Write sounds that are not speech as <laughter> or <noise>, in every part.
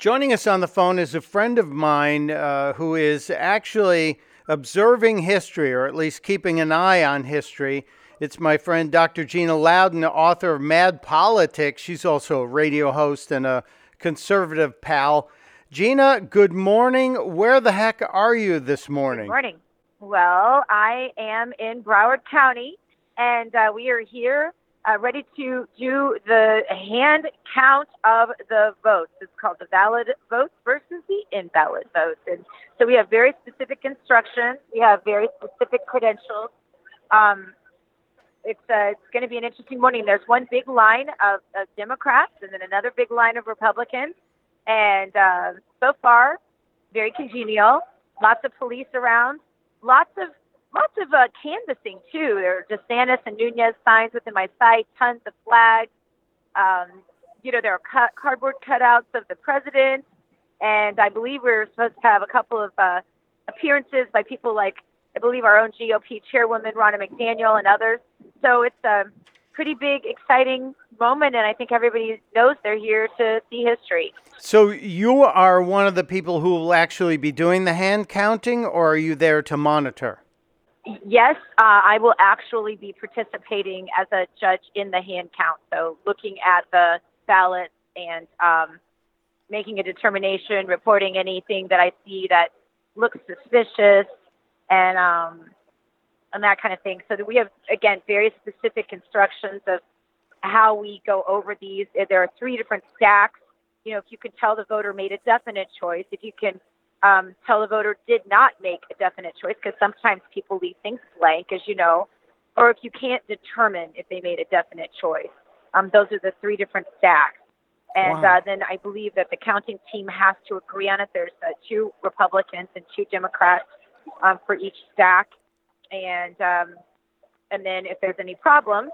Joining us on the phone is a friend of mine uh, who is actually observing history, or at least keeping an eye on history. It's my friend Dr. Gina Loudon, author of Mad Politics. She's also a radio host and a conservative pal. Gina, good morning. Where the heck are you this morning? Good morning. Well, I am in Broward County, and uh, we are here uh, ready to do the hand count of the votes. It's called the valid votes versus the invalid votes. And so we have very specific instructions. We have very specific credentials. Um, it's uh, it's going to be an interesting morning. There's one big line of, of Democrats and then another big line of Republicans. And uh, so far, very congenial. Lots of police around. Lots of lots of uh, canvassing too. There are DeSantis and Nunez signs within my sight, tons of flags. Um, you know, there are cardboard cutouts of the president, and I believe we're supposed to have a couple of uh, appearances by people like I believe our own GOP chairwoman Ronna McDaniel and others. So it's a pretty big, exciting moment, and I think everybody knows they're here to see history. So you are one of the people who will actually be doing the hand counting, or are you there to monitor? Yes, uh, I will actually be participating as a judge in the hand count. So looking at the ballots and um, making a determination, reporting anything that I see that looks suspicious, and um, and that kind of thing. So we have again very specific instructions of how we go over these. There are three different stacks. You know, if you can tell the voter made a definite choice, if you can um, tell the voter did not make a definite choice because sometimes people leave things blank, as you know, or if you can't determine if they made a definite choice. Um, those are the three different stacks. And wow. uh, then I believe that the counting team has to agree on it. There's uh, two Republicans and two Democrats um, for each stack, and um, and then if there's any problems,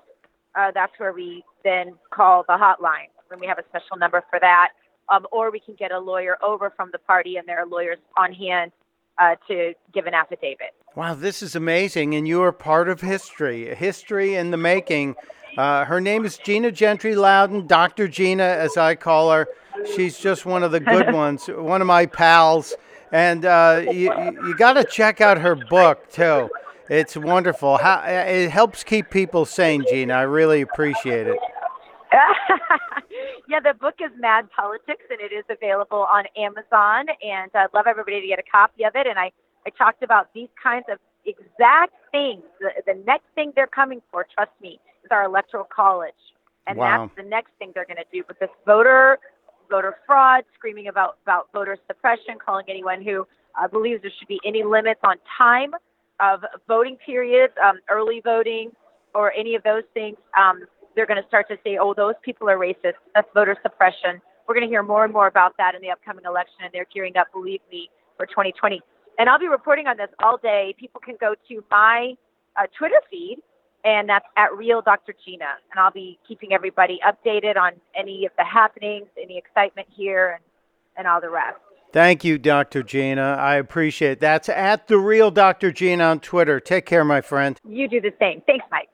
uh, that's where we then call the hotline. And we have a special number for that um, or we can get a lawyer over from the party, and there are lawyers on hand uh, to give an affidavit. Wow, this is amazing, and you are part of history, history in the making. Uh, her name is Gina Gentry Loudon, Dr. Gina, as I call her. She's just one of the good <laughs> ones, one of my pals. And uh, you, you got to check out her book, too. It's wonderful. How, it helps keep people sane, Gina. I really appreciate it. <laughs> yeah, the book is Mad Politics, and it is available on Amazon. And I'd love everybody to get a copy of it. And I, I talked about these kinds of exact things. The, the next thing they're coming for, trust me, is our electoral college. And wow. that's the next thing they're going to do with this voter voter fraud, screaming about, about voter suppression, calling anyone who uh, believes there should be any limits on time of voting periods, um, early voting, or any of those things. Um, they're going to start to say, oh, those people are racist. That's voter suppression. We're going to hear more and more about that in the upcoming election, and they're gearing up, believe me, for 2020. And I'll be reporting on this all day. People can go to my uh, Twitter feed, and that's at Real Dr. Gina. And I'll be keeping everybody updated on any of the happenings, any excitement here, and, and all the rest. Thank you, Dr. Gina. I appreciate it. That's at the Real Dr. Gina on Twitter. Take care, my friend. You do the same. Thanks, Mike.